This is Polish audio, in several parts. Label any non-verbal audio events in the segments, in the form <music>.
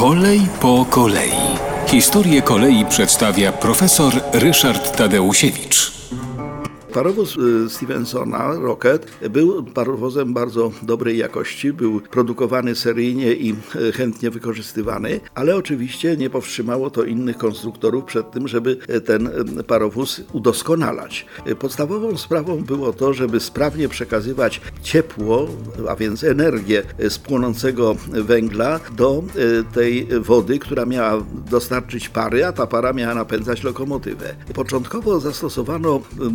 Kolej po kolei. Historię kolei przedstawia profesor Ryszard Tadeusiewicz. Parowóz y, Stevensona, Rocket, był parowozem bardzo dobrej jakości, był produkowany seryjnie i y, chętnie wykorzystywany, ale oczywiście nie powstrzymało to innych konstruktorów przed tym, żeby y, ten parowóz udoskonalać. Podstawową sprawą było to, żeby sprawnie przekazywać ciepło, a więc energię z płonącego węgla do tej wody, która miała dostarczyć pary, a ta para miała napędzać lokomotywę. Początkowo zastosowano y,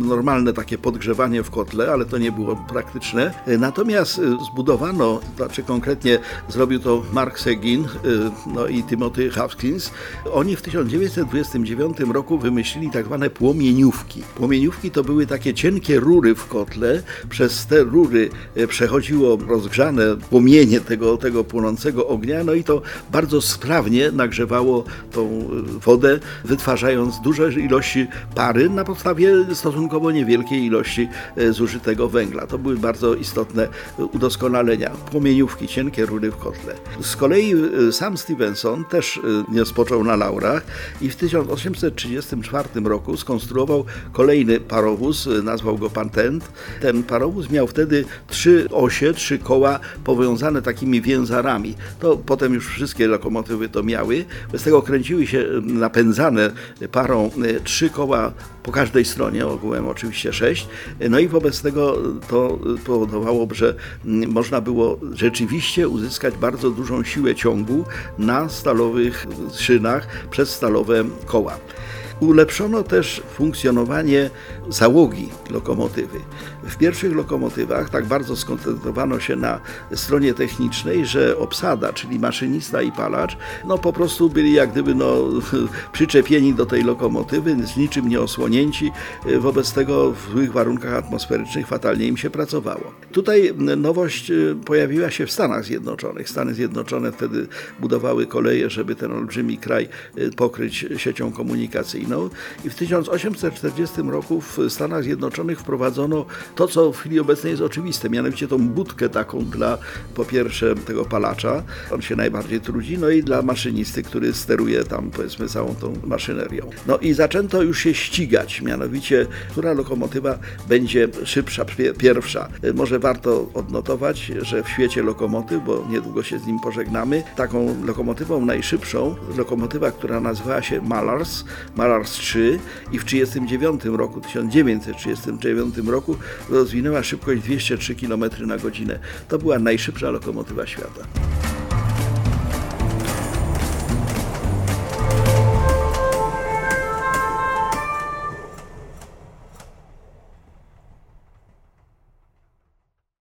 takie podgrzewanie w kotle, ale to nie było praktyczne. Y, Natomiast y, zbudowano, znaczy konkretnie zrobił to Mark Segin y, no i Timothy Hawkins. Oni w 1929 roku wymyślili tak zwane płomieniówki. Płomieniówki to były takie cienkie rury w kotle. Przez te rury przechodziło rozgrzane płomienie tego, tego płonącego ognia, no i to bardzo sprawnie nagrzewało tą wodę, wytwarzając duże ilości pary na podstawie stosunkowo niewielkiej ilości e, zużytego węgla. To były bardzo istotne e, udoskonalenia. Płomieniówki, cienkie rury w kotle. Z kolei e, sam Stevenson też nie spoczął na laurach i w 1834 roku skonstruował kolejny parowóz, nazwał go Patent. Ten parowóz miał wtedy trzy osie, trzy koła powiązane takimi więzarami. To potem już wszystkie lokomotywy to miały. Z tego kręciły się napędzane parą trzy koła po każdej stronie, ogółem oczywiście sześć. No i wobec tego to powodowało, że mm, można było rzeczywiście uzyskać bardzo dużą siłę ciągu na stalowych szynach przez stalowe koła. Ulepszono też funkcjonowanie załogi lokomotywy. W pierwszych lokomotywach tak bardzo skoncentrowano się na stronie technicznej, że obsada, czyli maszynista i palacz, no po prostu byli jak gdyby no, <laughs> przyczepieni do tej lokomotywy, z niczym nie osłonięci, wobec tego w złych warunkach atmosferycznych fatalnie im się pracowało. Tutaj nowość y, pojawiła się w Stanach Zjednoczonych. Stany Zjednoczone wtedy budowały koleje, żeby ten olbrzymi kraj y, pokryć siecią komunikacyjną i w 1840 roku w Stanach Zjednoczonych wprowadzono to, co w chwili obecnej jest oczywiste, mianowicie tą budkę taką dla po pierwsze tego palacza, on się najbardziej trudzi, no i dla maszynisty, który steruje tam powiedzmy całą tą maszynerią. No i zaczęto już się ścigać, mianowicie która lokomotywa będzie szybsza, pie- pierwsza. Y, Może warto odnotować, że w świecie lokomotyw, bo niedługo się z nim pożegnamy, taką lokomotywą najszybszą, lokomotywa, która nazywała się Malars, Malars 3 i w 1939 roku, 1939 roku rozwinęła szybkość 203 km na godzinę. To była najszybsza lokomotywa świata.